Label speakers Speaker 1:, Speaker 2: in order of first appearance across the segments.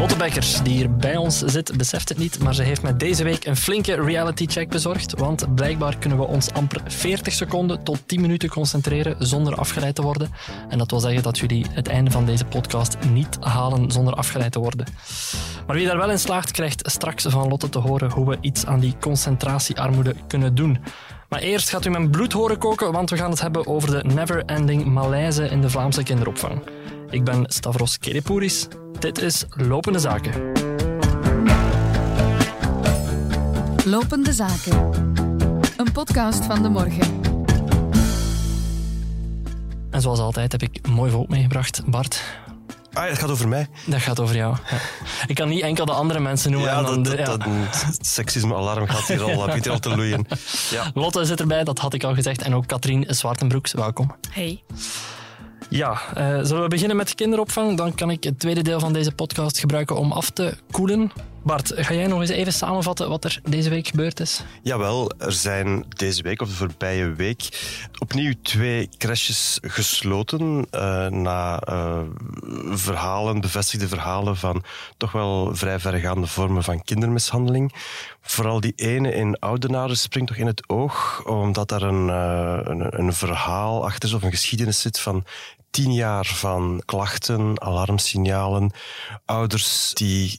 Speaker 1: Lotte Bekkers, die hier bij ons zit, beseft het niet, maar ze heeft met deze week een flinke reality check bezorgd. Want blijkbaar kunnen we ons amper 40 seconden tot 10 minuten concentreren zonder afgeleid te worden. En dat wil zeggen dat jullie het einde van deze podcast niet halen zonder afgeleid te worden. Maar wie daar wel in slaagt, krijgt straks van Lotte te horen hoe we iets aan die concentratiearmoede kunnen doen. Maar eerst gaat u mijn bloed horen koken, want we gaan het hebben over de never-ending malaise in de Vlaamse kinderopvang. Ik ben Stavros Kerepouris. Dit is Lopende Zaken.
Speaker 2: Lopende Zaken. Een podcast van de morgen.
Speaker 1: En zoals altijd heb ik mooi volk meegebracht. Bart,
Speaker 3: Ah, het gaat over mij.
Speaker 1: dat gaat over jou. Ja. Ik kan niet enkel de andere mensen noemen.
Speaker 3: Ja,
Speaker 1: en dan
Speaker 3: dat,
Speaker 1: de-
Speaker 3: dat,
Speaker 1: ja.
Speaker 3: dat het seksisme-alarm gaat hier al, begint hier al te loeien. Ja.
Speaker 1: Lotte zit erbij, dat had ik al gezegd. En ook Katrien Zwartenbroeks, welkom.
Speaker 2: Hey.
Speaker 1: Ja, eh, zullen we beginnen met de kinderopvang? Dan kan ik het tweede deel van deze podcast gebruiken om af te koelen. Bart, ga jij nog eens even samenvatten wat er deze week gebeurd is?
Speaker 3: Jawel, er zijn deze week of de voorbije week opnieuw twee crashes gesloten eh, na eh, verhalen, bevestigde verhalen van toch wel vrij verregaande vormen van kindermishandeling. Vooral die ene in Oudenaarde springt toch in het oog, omdat daar een, eh, een, een verhaal achter zit, of een geschiedenis zit van tien jaar van klachten, alarmsignalen, ouders die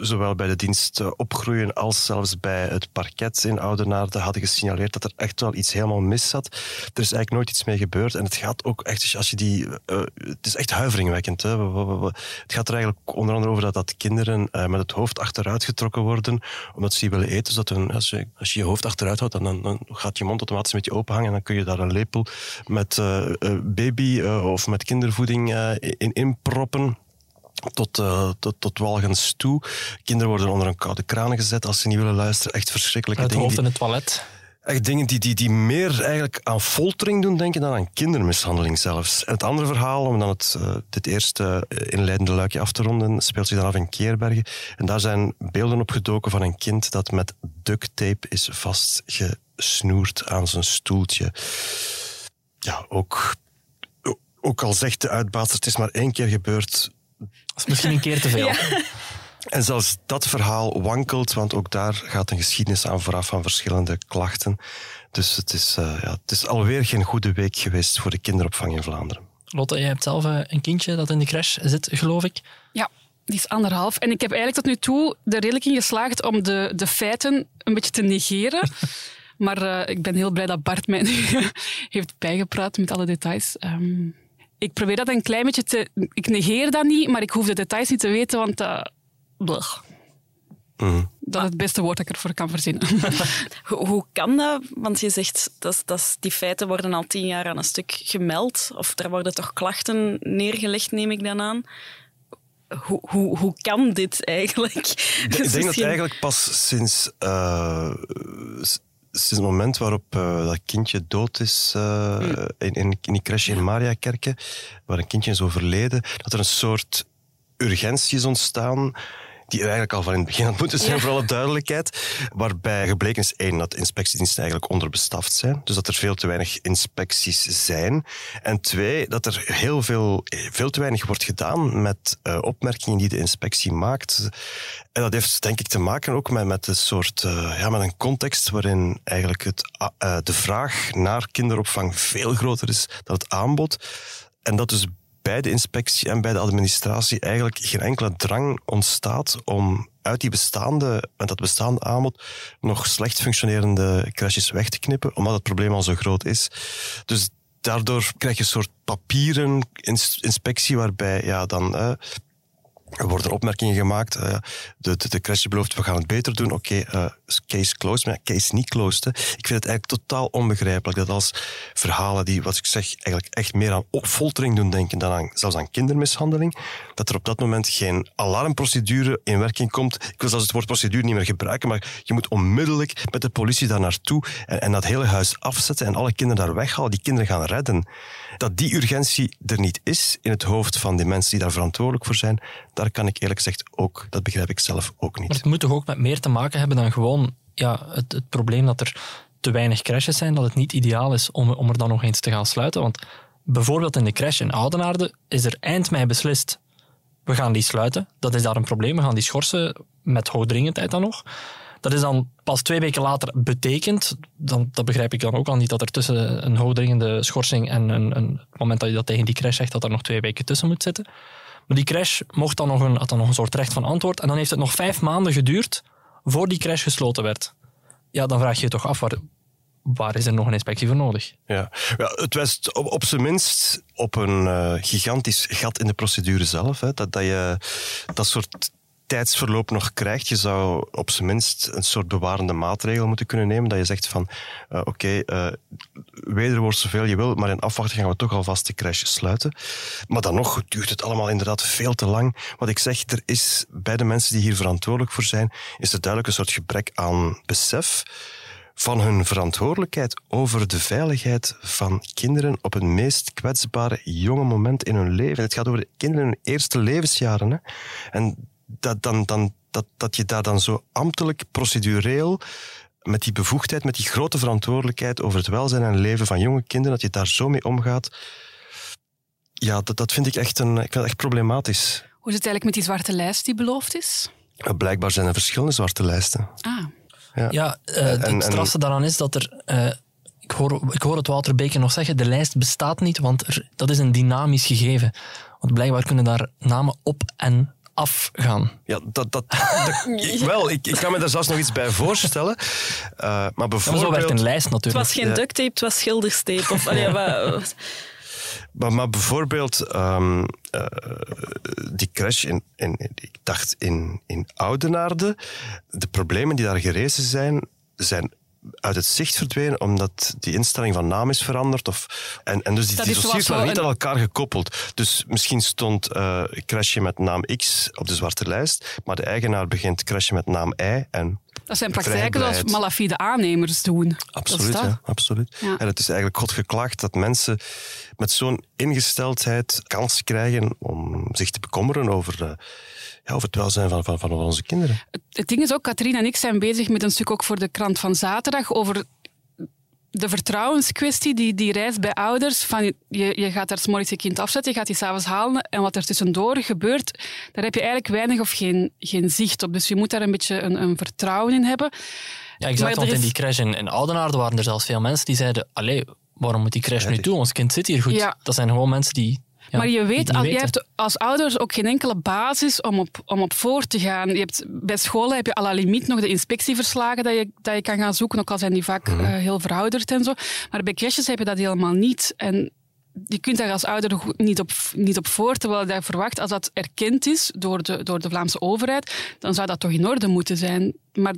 Speaker 3: zowel bij de dienst eh, opgroeien als zelfs bij het parket in Oudenaarde hadden gesignaleerd dat er echt wel iets helemaal mis zat. Er is eigenlijk nooit iets mee gebeurd en het gaat ook echt, als je die, eh, het is echt huiveringwekkend. Hè. Het gaat er eigenlijk onder andere over dat, dat kinderen eh, met het hoofd achteruit getrokken worden omdat ze willen eten. Zodat een, als, je, als je je hoofd achteruit houdt, dan, dan, gaat je mond automatisch met je open hangen en dan kun je daar een lepel met baby of met kindervoeding in, in proppen. Tot, eh, tot, tot walgens toe. Kinderen worden onder een koude kraan gezet als ze niet willen luisteren. Echt verschrikkelijke
Speaker 1: Het
Speaker 3: dingen.
Speaker 1: hoofd
Speaker 3: die-
Speaker 1: in het toilet.
Speaker 3: Echt dingen die, die, die meer eigenlijk aan foltering doen denken dan aan kindermishandeling zelfs. En het andere verhaal, om dan het, eh, dit eerste eh, inleidende luikje af te ronden, speelt zich dan af in Keerbergen. En daar zijn beelden opgedoken van een kind dat met duct tape is vastgesnoerd aan zijn stoeltje. Ja, ook, ook al zegt de uitbater, het is maar één keer gebeurd,
Speaker 1: Dat is misschien een keer te veel.
Speaker 3: en zelfs dat verhaal wankelt, want ook daar gaat een geschiedenis aan vooraf van verschillende klachten. Dus het is, eh, ja, het is alweer geen goede week geweest voor de kinderopvang in Vlaanderen.
Speaker 1: Lotte, jij hebt zelf eh, een kindje dat in de crash zit, geloof ik.
Speaker 4: Ja, die is anderhalf. En ik heb eigenlijk tot nu toe er redelijk in geslaagd om de, de feiten een beetje te negeren. Maar eh, ik ben heel blij dat Bart mij nu heeft bijgepraat met alle details. Ehm, ik probeer dat een klein beetje te... Ik negeer dat niet, maar ik hoef de details niet te weten, want... eh blech.
Speaker 3: Mhm.
Speaker 4: Dat is het beste woord dat ik ervoor kan verzinnen.
Speaker 5: Hoe, hoe kan dat? Want je zegt dat, dat die feiten worden al tien jaar aan een stuk gemeld. Of er worden toch klachten neergelegd, neem ik dan aan. Hoe, hoe, hoe kan dit eigenlijk?
Speaker 3: Ik denk dat eigenlijk pas sinds, eh, sinds het moment waarop eh, dat kindje dood is eh, in, in, in die crash in Mariakerke, waar een kindje is overleden, dat er een soort urgentie is ontstaan die er eigenlijk al van in het begin had moeten zijn, voor alle duidelijkheid. Waarbij gebleken is, één, dat inspectiediensten eigenlijk onderbestaft zijn. Dus dat er veel te weinig inspecties zijn. En twee, dat er heel veel, veel te weinig wordt gedaan met eh, opmerkingen die de inspectie maakt. En dat heeft denk ik te maken ook met, met een soort, eh, ja, met een context waarin eigenlijk het, a- eh, de vraag naar kinderopvang veel groter is dan het aanbod. En dat dus bij de inspectie en bij de administratie eigenlijk geen enkele drang ontstaat om uit die bestaande, met dat bestaande aanbod nog slecht functionerende crashes weg te knippen, omdat het probleem al zo groot is. Dus daardoor krijg je een soort papieren ins- inspectie waarbij ja, dan eh, er worden opmerkingen gemaakt. eh, de, de, de crash belooft, we gaan het beter doen. Oké, eh, case closed, maar ja, case niet closed. Ik vind het eigenlijk totaal onbegrijpelijk dat als verhalen die, wat ik zeg, eigenlijk echt meer aan opfoltering doen denken dan aan, zelfs aan kindermishandeling, dat er op dat moment geen alarmprocedure in werking komt. Ik wil zelfs het woord procedure niet meer gebruiken, maar je moet onmiddellijk met de politie daar naartoe en, en dat hele huis afzetten en alle kinderen daar weghalen, die kinderen gaan redden. Dat die urgentie er niet is in het hoofd van die mensen die daar verantwoordelijk voor zijn, daar kan ik eerlijk gezegd ook, dat begrijp ik zelf ook
Speaker 1: Maar
Speaker 3: niet.
Speaker 1: het moet toch ook met meer te maken hebben dan gewoon ja, het, het probleem dat er te weinig crashes zijn, dat het niet ideaal is om, om er dan nog eens te gaan sluiten. Want bijvoorbeeld in de crash in Oudenaarde is er eind mei beslist we gaan die sluiten. Dat is daar een probleem. We gaan die schorsen met hoogdringendheid dan nog. Dat is dan pas twee weken later betekend. Dan, dat begrijp ik dan ook al niet, dat er tussen een hoogdringende schorsing en een, een, het moment dat je dat tegen die crash zegt, dat er nog twee weken tussen moet zitten. Maar die crash mocht dan nog een, had dan nog een soort recht van antwoord. En dan heeft het nog vijf maanden geduurd voor die crash gesloten werd. Ja, dan vraag je je toch af, waar, waar is er nog een inspectie voor nodig?
Speaker 3: Ja, ja het wijst op, op zijn minst op een uh, gigantisch gat in de procedure zelf. Hè. Dat, dat je dat soort tijdsverloop nog krijgt. Je zou op zijn minst een soort bewarende maatregel moeten kunnen nemen. Dat je zegt van, uh, oké, okay, uh, wederwoord zoveel je wil, maar in afwachting gaan we toch alvast de crash sluiten. Maar dan nog duurt het allemaal inderdaad veel te lang. Wat ik zeg, er is bij de mensen die hier verantwoordelijk voor zijn, is er duidelijk een soort gebrek aan besef van hun verantwoordelijkheid over de veiligheid van kinderen op het meest kwetsbare jonge moment in hun leven. Het gaat over de kinderen in hun eerste levensjaren. Hè? En dat, dan, dan, dat, dat je daar dan zo ambtelijk, procedureel, met die bevoegdheid, met die grote verantwoordelijkheid over het welzijn en leven van jonge kinderen, dat je daar zo mee omgaat, ja, dat, dat vind ik echt, een, ik vind dat echt problematisch.
Speaker 4: Hoe is het eigenlijk met die zwarte lijst die beloofd is?
Speaker 3: Blijkbaar zijn er verschillende zwarte lijsten.
Speaker 4: Ah.
Speaker 1: Ja, ja uh, het strafste daaraan is dat er... Uh, ik hoor, ik hoor het Wouter Beke nog zeggen, de lijst bestaat niet, want er, dat is een dynamisch gegeven. Want blijkbaar kunnen daar namen op en afgaan.
Speaker 3: Ja, dat, dat, dat wel, ik, ik kan me daar zelfs nog iets bij voorstellen. Uh, maar bijvoorbeeld...
Speaker 1: zo werkt een lijst natuurlijk.
Speaker 5: Het was geen duct tape, het was schilderstape. Of, allee, wat...
Speaker 3: Maar, maar bijvoorbeeld um, uh, die crash in, in, ik dacht in, in Oudenaarde, de problemen die daar gerezen zijn, zijn uit het zicht verdwenen omdat die instelling van naam is veranderd. Of, en, en dus die, die dossiers waren niet aan elkaar gekoppeld. Dus misschien stond uh, crashje met naam X op de zwarte lijst, maar de eigenaar begint crashje met naam Y en
Speaker 4: dat zijn praktijken zoals malafide aannemers doen.
Speaker 3: Absoluut, ja, absoluut. Ja. En het is eigenlijk God geklaagd dat mensen met zo'n ingesteldheid kans krijgen om zich te bekommeren over, uh, ja, over het welzijn van, van, van onze kinderen.
Speaker 4: Het ding is ook, Katrien en ik zijn bezig met een stuk ook voor de krant van zaterdag over de vertrouwenskwestie die, die reist bij ouders. Van je, je gaat daar morgens je kind afzetten, je gaat die s'avonds halen. En wat er tussendoor gebeurt, daar heb je eigenlijk weinig of geen, geen zicht op. Dus je moet daar een beetje een, een vertrouwen in hebben.
Speaker 1: Ja, exact. Want in die crash in, in Oudenaarde waren er zelfs veel mensen die zeiden... Allee, waarom moet die crash nu toe? Ons kind zit hier goed. Ja. Dat zijn gewoon mensen die
Speaker 4: maar je weet, als, je hebt als ouders ook geen enkele basis om op, om op voor te gaan. Je hebt, bij scholen heb je à la limiet nog de inspectieverslagen dat je, dat je kan gaan zoeken, ook al zijn die vaak mhm. eh, heel verouderd en zo. Maar bij crashes heb je dat helemaal niet. En je kunt daar als ouder niet op, niet op voor, terwijl je verwacht, als dat erkend is door de, door de Vlaamse overheid, dan zou dat toch in orde moeten zijn. Maar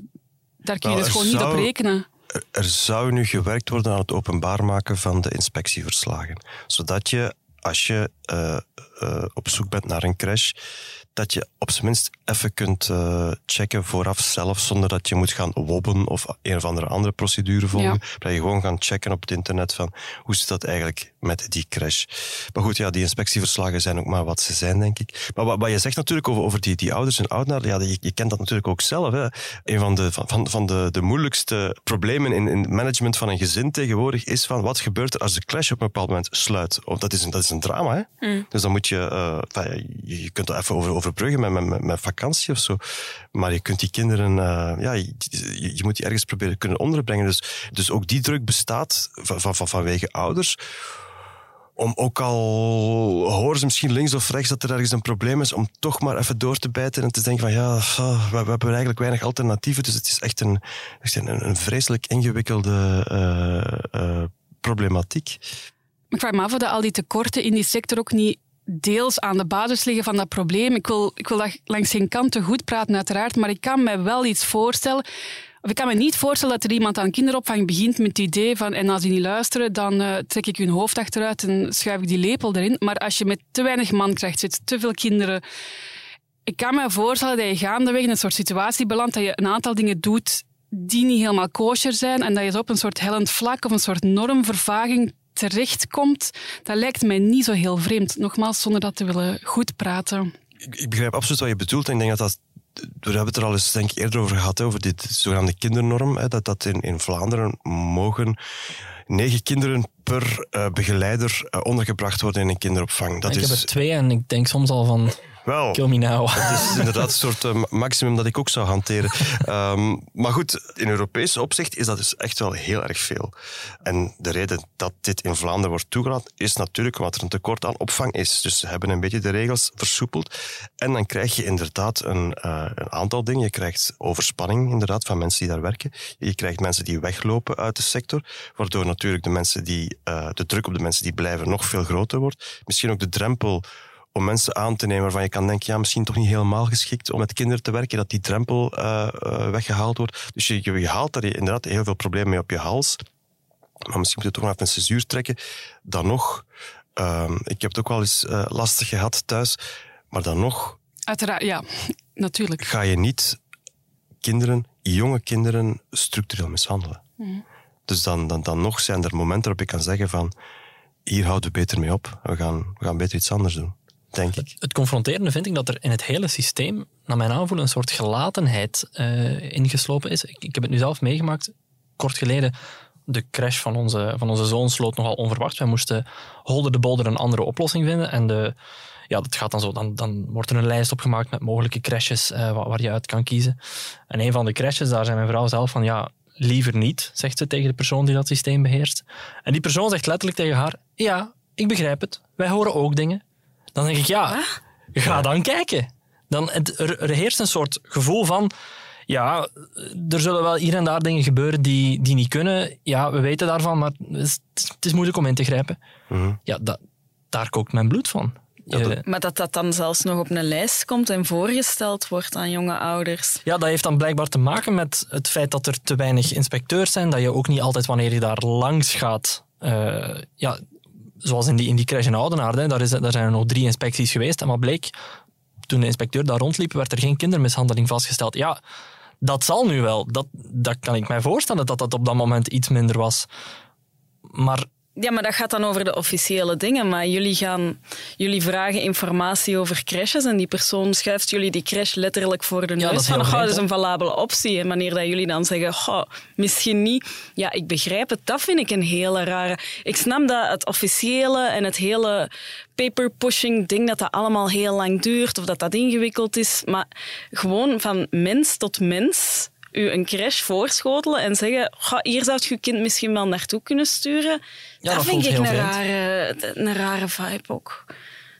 Speaker 4: daar kun je dus gewoon niet op rekenen.
Speaker 3: Er zou nu gewerkt worden aan het openbaar maken van de inspectieverslagen, zodat je als je uh, uh, op zoek bent naar een crash, dat je op zijn minst even kunt uh, checken vooraf zelf, zonder dat je moet gaan wobben of een of andere andere procedure volgen. Dat je gewoon gaan checken op het internet van hoe zit dat eigenlijk met die crash. Maar goed, ja, die inspectieverslagen zijn ook maar wat ze zijn, denk ik. Maar wat, wat je zegt natuurlijk over, over die, die ouders en oudenaars, ja, je, je, kent dat natuurlijk ook zelf. Hè. Een van de, van, van de, de moeilijkste problemen in, in het management van een gezin tegenwoordig is van wat gebeurt er als de crash op een bepaald moment sluit. Of dat, is een, dat is een drama, hè. Mm. Dus dan moet je, uh, je, je kunt er even over, overbruggen met, met, met vakantie of zo. Maar je kunt die kinderen, uh, ja, je, je, moet die ergens proberen kunnen onderbrengen. Dus, dus ook die druk bestaat van, van, vanwege ouders om ook al horen ze misschien links of rechts dat er ergens een probleem is, om toch maar even door te bijten en te denken van ja, we, hebben eigenlijk weinig alternatieven. Dus het is echt een, een, een vreselijk ingewikkelde uh, uh, problematiek.
Speaker 4: Ik vraag me af of al die tekorten in die sector ook niet deels aan de basis liggen van dat probleem. Ik wil, ik wil dat langs geen kanten goed praten, uiteraard, maar ik kan me wel iets voorstellen. Ik kan me niet voorstellen dat er iemand aan kinderopvang begint met het idee van en als die niet luisteren, dan uh, trek ik hun hoofd achteruit en schuif ik die lepel erin. Maar als je met te weinig mankracht zit, te veel kinderen... Ik kan me voorstellen dat je gaandeweg in een soort situatie belandt dat je een aantal dingen doet die niet helemaal kosher zijn en dat je op een soort hellend vlak of een soort normvervaging terechtkomt, dat lijkt mij niet zo heel vreemd. Nogmaals, zonder dat te willen goed praten.
Speaker 3: Ik, ik begrijp absoluut wat je bedoelt en ik denk dat dat we hebben het er al eens denk ik, eerder over gehad, over dit zogenaamde kindernorm. Hè, dat dat in, in Vlaanderen mogen negen kinderen per uh, begeleider uh, ondergebracht worden in een kinderopvang. Dat
Speaker 1: ik
Speaker 3: is...
Speaker 1: heb er twee en ik denk soms al van
Speaker 3: Wel,
Speaker 1: Kill me now.
Speaker 3: Het is inderdaad een soort eh, maximum dat ik ook zou hanteren. Ehm, maar goed, in Europese opzicht is dat dus echt wel heel erg veel. En de reden dat dit in Vlaanderen wordt toegelaten, is natuurlijk omdat er een tekort aan opvang is. Dus ze hebben een beetje de regels versoepeld. En dan krijg je inderdaad een, eh, een aantal dingen. Je krijgt overspanning inderdaad van mensen die daar werken. Je krijgt mensen die weglopen uit de sector, waardoor natuurlijk de, mensen die, eh, de druk op de mensen die blijven nog veel groter wordt. Misschien ook de drempel om mensen aan te nemen waarvan je kan denken, ja, misschien toch niet helemaal geschikt om met kinderen te werken, dat die drempel uh, uh, weggehaald wordt. Dus je, je haalt daar inderdaad heel veel problemen mee op je hals. Maar misschien moet je toch nog even een cesuur trekken. Dan nog, uh, ik heb het ook wel eens uh, lastig gehad thuis, maar dan nog...
Speaker 4: Uiteraard, ja, natuurlijk.
Speaker 3: Ga je niet kinderen, jonge kinderen, structureel mishandelen. Mm. Dus dan, dan, dan nog zijn er momenten waarop ik kan zeggen van, hier houden we beter mee op. We gaan, we gaan beter iets anders doen. Denk ik.
Speaker 1: Het confronterende vind ik dat er in het hele systeem, naar mijn aanvoelen, een soort gelatenheid uh, ingeslopen is. Ik, ik, heb het nu zelf meegemaakt. Kort geleden, de crash van onze, van onze zoon sloot nogal onverwacht. Wij moesten holder de bolder een andere oplossing vinden. En de, ja, dat gaat dan zo. Dan, dan wordt er een lijst opgemaakt met mogelijke crashes uh, waar, waar, je uit kan kiezen. En een van de crashes, daar zei mijn vrouw zelf van ja, liever niet, zegt ze tegen de persoon die dat systeem beheerst. En die persoon zegt letterlijk tegen haar: Ja, ik begrijp het. Wij horen ook dingen. Dan denk ik, ja, ga dan kijken. Dan, er, er heerst een soort gevoel van, ja, er zullen wel hier en daar dingen gebeuren die, die niet kunnen. Ja, we weten daarvan, maar het is, het is moeilijk om in te grijpen.
Speaker 3: Mhm.
Speaker 1: Mm -hmm. Ja, dat, daar kookt mijn bloed van.
Speaker 5: Ja, dat... Maar dat dat dan zelfs nog op een lijst komt en voorgesteld wordt aan jonge ouders.
Speaker 1: Ja, dat heeft dan blijkbaar te maken met het feit dat er te weinig inspecteurs zijn, dat je ook niet altijd wanneer je daar langs gaat, uh, ja, zoals in die, in die crash in Oudenaarde, daar, is, daar zijn er nog drie inspecties geweest. Wat bleek, toen de inspecteur daar rondliep, werd er geen kindermishandeling vastgesteld. Ja, dat zal nu wel. Dat, dat kan ik mij voorstellen, dat dat op dat moment iets minder was. Maar
Speaker 5: ja, maar dat gaat dan over de officiële dingen. Maar jullie, gaan, jullie vragen informatie over crashes en die persoon schuift jullie die crash letterlijk voor de neus.
Speaker 1: Ja, dat is,
Speaker 5: van, oh, dat is een valabele optie. En wanneer dat jullie dan zeggen, oh, misschien niet. Ja, ik begrijp het. Dat vind ik een hele rare... Ik snap dat het officiële en het hele paper-pushing ding, dat dat allemaal heel lang duurt of dat dat ingewikkeld is. Maar gewoon van mens tot mens u een crash voorschotelen en zeggen, hier zou je je kind misschien wel naartoe kunnen sturen.
Speaker 1: Ja, dat,
Speaker 5: dat vind ik een rare, een rare vibe ook.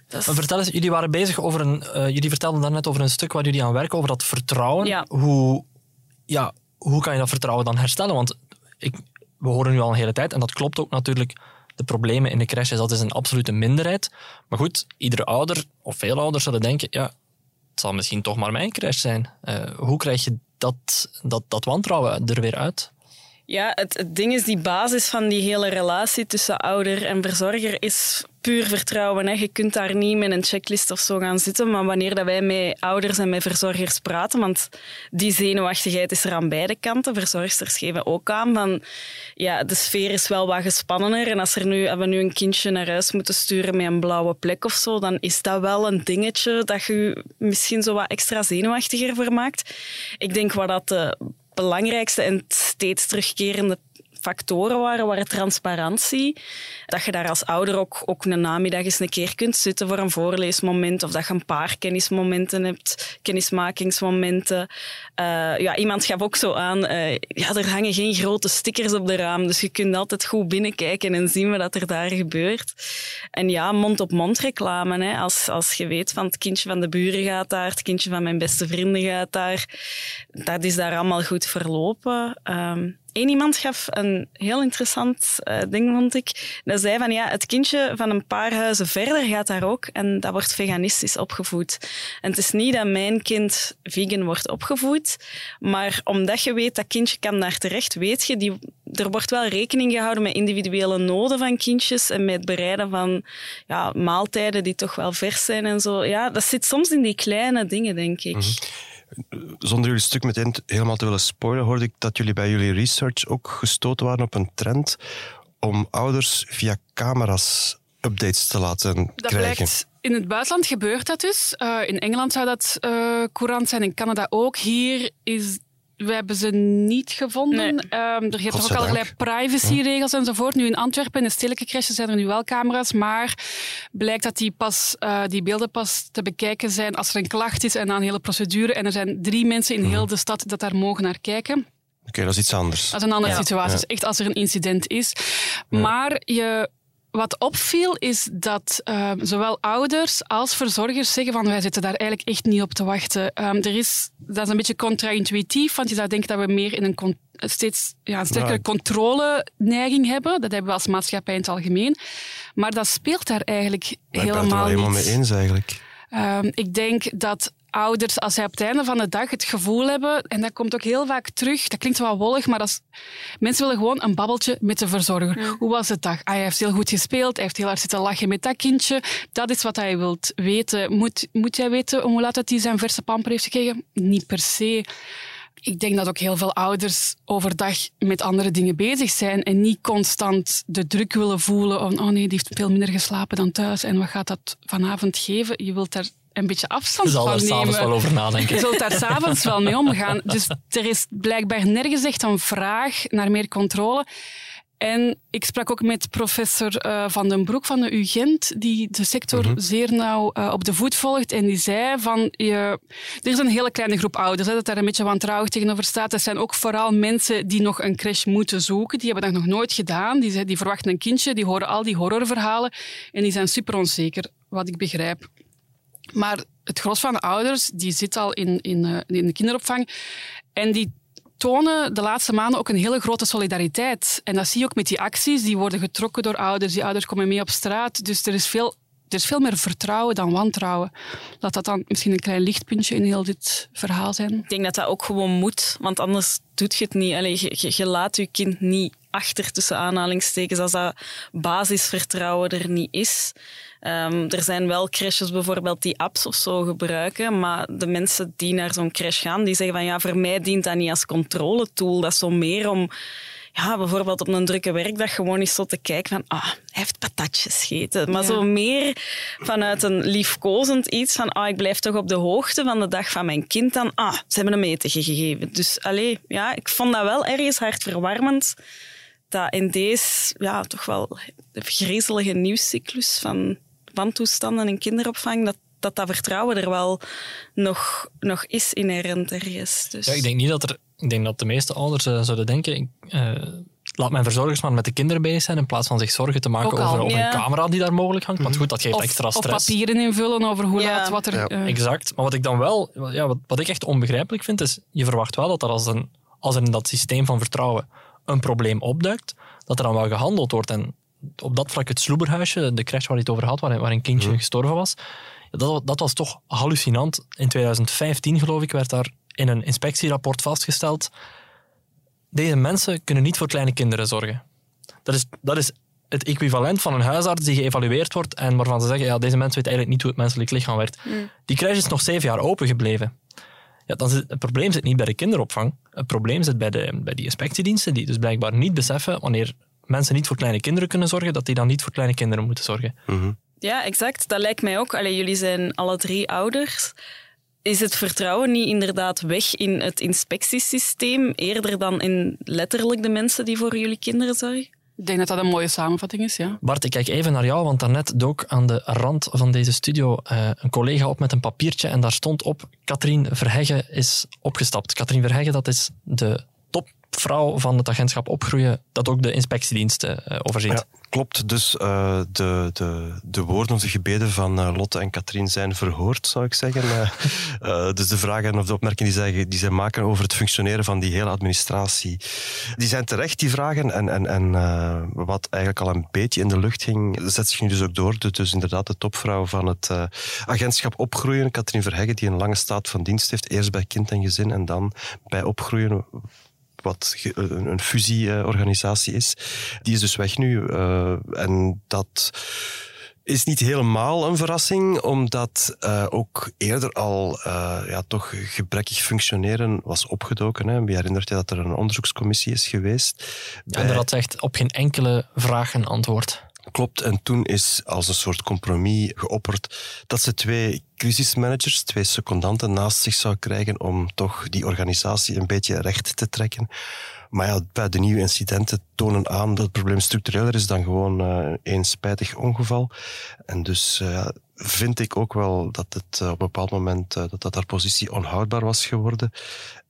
Speaker 5: Is-
Speaker 1: vertel eens, jullie waren bezig over een. eh, jullie vertelden daarnet over een stuk waar jullie aan werken, over dat vertrouwen.
Speaker 5: Ja.
Speaker 1: Hoe, ja, hoe kan je dat vertrouwen dan herstellen? Want ik, we horen nu al een hele tijd, en dat klopt ook natuurlijk. De problemen in de crashes, dat is een absolute minderheid. Maar goed, iedere ouder, of veel ouders zullen denken, ja, het zal misschien toch maar mijn crash zijn. Eh, hoe krijg je dat, dat, dat wantrouwen er weer uit?
Speaker 5: Ja, het, ding is, die basis van die hele relatie tussen ouder en verzorger is puur vertrouwen. Hè. Je kunt daar niet met een checklist of zo gaan zitten, maar wanneer dat wij met ouders en met verzorgers praten, want die zenuwachtigheid is er aan beide kanten. Verzorgsters geven ook aan van, ja, de sfeer is wel wat gespannener en als er nu, als we nu een kindje naar huis moeten sturen met een blauwe plek of zo, dan is dat wel een dingetje dat je misschien zo wat extra zenuwachtiger voor maakt. Ik denk wat dat de belangrijkste en steeds terugkerende factoren waren, waren transparantie. Dat je daar als ouder ook, ook een namiddag eens een keer kunt zitten voor een voorleesmoment of dat je een paar kennismomenten hebt, kennismakingsmomenten. Uh, ja, iemand gaf ook zo aan, uh, ja, er hangen geen grote stickers op de raam, dus je kunt altijd goed binnenkijken en zien wat er daar gebeurt. En ja, mond-op-mond reclame. Hè. Als, als je weet van het kindje van de buren gaat daar, het kindje van mijn beste vrienden gaat daar, dat is daar allemaal goed verlopen. Um, Eén iemand gaf een heel interessant uh, ding, vond ik. Dat zei van ja, het kindje van een paar huizen verder gaat daar ook en dat wordt veganistisch opgevoed. En het is niet dat mijn kind vegan wordt opgevoed, maar omdat je weet dat kindje kan daar terecht, weet je, die, er wordt wel rekening gehouden met individuele noden van kindjes en met het bereiden van ja, maaltijden die toch wel vers zijn en zo. Ja, dat zit soms in die kleine dingen, denk ik.
Speaker 3: Mhm zonder jullie stuk meteen helemaal te willen spoilen, hoorde ik dat jullie bij jullie research ook gestoten waren op een trend om ouders via camera's updates te laten
Speaker 4: dat
Speaker 3: krijgen.
Speaker 4: Blijkt, in het buitenland gebeurt dat dus. Uh, in Engeland zou dat uh, courant zijn, in Canada ook. Hier is We hebben ze niet gevonden.
Speaker 5: Nee.
Speaker 4: Ehm, er zijn ook allerlei privacyregels enzovoort. Nu in Antwerpen, in de stedelijke crèches, zijn er nu wel camera's, maar blijkt dat die, pas, eh, die beelden pas te bekijken zijn als er een klacht is en na een hele procedure. En er zijn drie mensen in heel de stad dat daar mogen naar kijken.
Speaker 3: Oké, dat is iets anders.
Speaker 4: Dat is een andere
Speaker 5: Ja.
Speaker 4: situatie.
Speaker 3: Ja.
Speaker 4: Dus echt als er een incident is. Maar je, wat opviel is dat ehm, zowel ouders als verzorgers zeggen van wij zitten daar eigenlijk echt niet op te wachten. Ehm, er is, dat is een beetje contra-intuïtief, want je zou denken dat we meer in een con- steeds ja, een sterkere
Speaker 3: Ja.
Speaker 4: controle-neiging hebben. Dat hebben we als maatschappij in het algemeen. Maar dat speelt daar eigenlijk
Speaker 3: Maar ik ben het er
Speaker 4: helemaal
Speaker 3: wel helemaal
Speaker 4: niet.
Speaker 3: mee eens eigenlijk.
Speaker 4: Ehm, ik denk dat ouders, als zij op het einde van de dag het gevoel hebben, en dat komt ook heel vaak terug, dat klinkt wel wollig, maar dat mensen willen gewoon een babbeltje met de verzorger. Hoe was de dag? Ah, hij heeft heel goed gespeeld, hij heeft heel hard zitten lachen met dat kindje. Dat is wat hij wilt weten. Moet, moet jij weten hoe laat dat hij zijn verse pamper heeft gekregen? Niet per se. Ik denk dat ook heel veel ouders overdag met andere dingen bezig zijn en niet constant de druk willen voelen van oh nee, die heeft veel minder geslapen dan thuis en wat gaat dat vanavond geven? Je wilt daar een beetje afstand
Speaker 1: Je zal
Speaker 4: van
Speaker 1: er
Speaker 4: nemen.
Speaker 1: s'avonds wel over nadenken.
Speaker 4: Je zult daar s'avonds wel mee omgaan. Dus er is blijkbaar nergens echt een vraag naar meer controle. En ik sprak ook met professor eh, Van den Broek van de UGent, die de sector zeer nauw eh, op de voet volgt. En die zei van, je, er is een hele kleine groep ouders hè, dat daar een beetje wantrouwig tegenover staat. Dat zijn ook vooral mensen die nog een crash moeten zoeken. Die hebben dat nog nooit gedaan. Die, die verwachten een kindje, die horen al die horrorverhalen en die zijn super onzeker, wat ik begrijp. Maar het gros van de ouders die zit al in, in, eh, in de kinderopvang en die tonen de laatste maanden ook een hele grote solidariteit. En dat zie je ook met die acties. Die worden getrokken door ouders. Die ouders komen mee op straat. Dus er is veel, er is veel meer vertrouwen dan wantrouwen. Laat dat dan misschien een klein lichtpuntje in heel dit verhaal zijn.
Speaker 5: Ik denk dat dat ook gewoon moet, want anders doet je het niet. Allee, je, je, je laat je kind niet achter tussen aanhalingstekens als dat basisvertrouwen er niet is. Ehm, er zijn wel crashes bijvoorbeeld die apps of zo gebruiken, maar de mensen die naar zo'n crash gaan, die zeggen van ja, voor mij dient dat niet als controletool. Dat is zo meer om ja, bijvoorbeeld op een drukke werkdag gewoon eens zo te kijken van ah, hij heeft patatjes gegeten. Maar
Speaker 4: Ja.
Speaker 5: zo meer vanuit een liefkozend iets van ah, ik blijf toch op de hoogte van de dag van mijn kind dan. Ah, ze hebben hem eten gegeven. Dus allee, ja, ik vond dat wel ergens hartverwarmend dat in deze ja, toch wel griezelige nieuwscyclus van wantoestanden in kinderopvang, dat dat, dat vertrouwen er wel nog, nog is inherent ergens. Dus.
Speaker 1: Ja, ik denk niet dat er... Ik denk dat de meeste ouders eh, zouden denken... Ik, eh, laat mijn verzorgers maar met de kinderen bezig zijn in plaats van zich zorgen te maken
Speaker 4: al,
Speaker 1: over, over
Speaker 5: ja.
Speaker 1: een camera die daar mogelijk hangt. Want goed, dat geeft
Speaker 4: Of,
Speaker 1: extra
Speaker 4: of
Speaker 1: stress.
Speaker 4: papieren invullen over hoe
Speaker 5: Ja.
Speaker 4: laat, wat er...
Speaker 3: Ja.
Speaker 4: eh,
Speaker 1: Exact. Maar wat ik dan wel... Ja, wat, wat ik echt onbegrijpelijk vind, is... Je verwacht wel dat er als, een, als er in dat systeem van vertrouwen een probleem opduikt, dat er dan wel gehandeld wordt. En op dat vlak het Sloeberhuisje, de crash waar je het over had, waar, waar een kindje gestorven was, dat, dat was toch hallucinant. In 2015, geloof ik, werd daar in een inspectierapport vastgesteld deze mensen kunnen niet voor kleine kinderen zorgen. Dat is, dat is het equivalent van een huisarts die geëvalueerd wordt en waarvan ze zeggen, ja, deze mens weet eigenlijk niet hoe het menselijk lichaam werkt. Die crash is nog zeven jaar open gebleven. Ja, dan zit, het probleem zit niet bij de kinderopvang. Het probleem zit bij, de, bij die inspectiediensten, die dus blijkbaar niet beseffen wanneer mensen niet voor kleine kinderen kunnen zorgen, dat die dan niet voor kleine kinderen moeten zorgen.
Speaker 5: Ja, exact. Dat lijkt mij ook. Allee, jullie zijn alle drie ouders. Is het vertrouwen niet inderdaad weg in het inspectiesysteem, eerder dan in letterlijk de mensen die voor jullie kinderen zorgen?
Speaker 4: Ik denk dat dat een mooie samenvatting is, ja.
Speaker 1: Bart, ik kijk even naar jou, want daarnet dook aan de rand van deze studio eh, een collega op met een papiertje en daar stond op Katrien Verheggen is opgestapt. Katrien Verheggen, dat is de topvrouw van het agentschap Opgroeien, dat ook de inspectiediensten eh, overziet.
Speaker 3: Ja, klopt. Dus eh, de, de, de woorden of de gebeden van eh, Lotte en Katrien zijn verhoord, zou ik zeggen. Dus de vragen of de opmerkingen die zij, die zij maken over het functioneren van die hele administratie, die zijn terecht, die vragen. En, en, en wat eigenlijk al een beetje in de lucht ging, zet zich nu dus ook door. Dus, inderdaad de topvrouw van het agentschap Opgroeien, Katrien Verheggen, die een lange staat van dienst heeft. Eerst bij kind en gezin en dan bij Opgroeien wat ge- een fusieorganisatie is. Die is dus weg nu. eh, en dat is niet helemaal een verrassing, omdat eh, ook eerder al eh, ja, toch gebrekkig functioneren was opgedoken. Hè. Wie herinnert je dat er een onderzoekscommissie is geweest?
Speaker 1: En daar had ze echt op geen enkele vraag een antwoord.
Speaker 3: Klopt, en toen is als een soort compromis geopperd dat ze twee crisismanagers, twee secondanten naast zich zou krijgen om toch die organisatie een beetje recht te trekken. Maar ja, bij de nieuwe incidenten tonen aan dat het probleem structureler is dan gewoon uh, één spijtig ongeval. En dus uh, vind ik ook wel dat het uh, op een bepaald moment dat, dat haar positie onhoudbaar was geworden.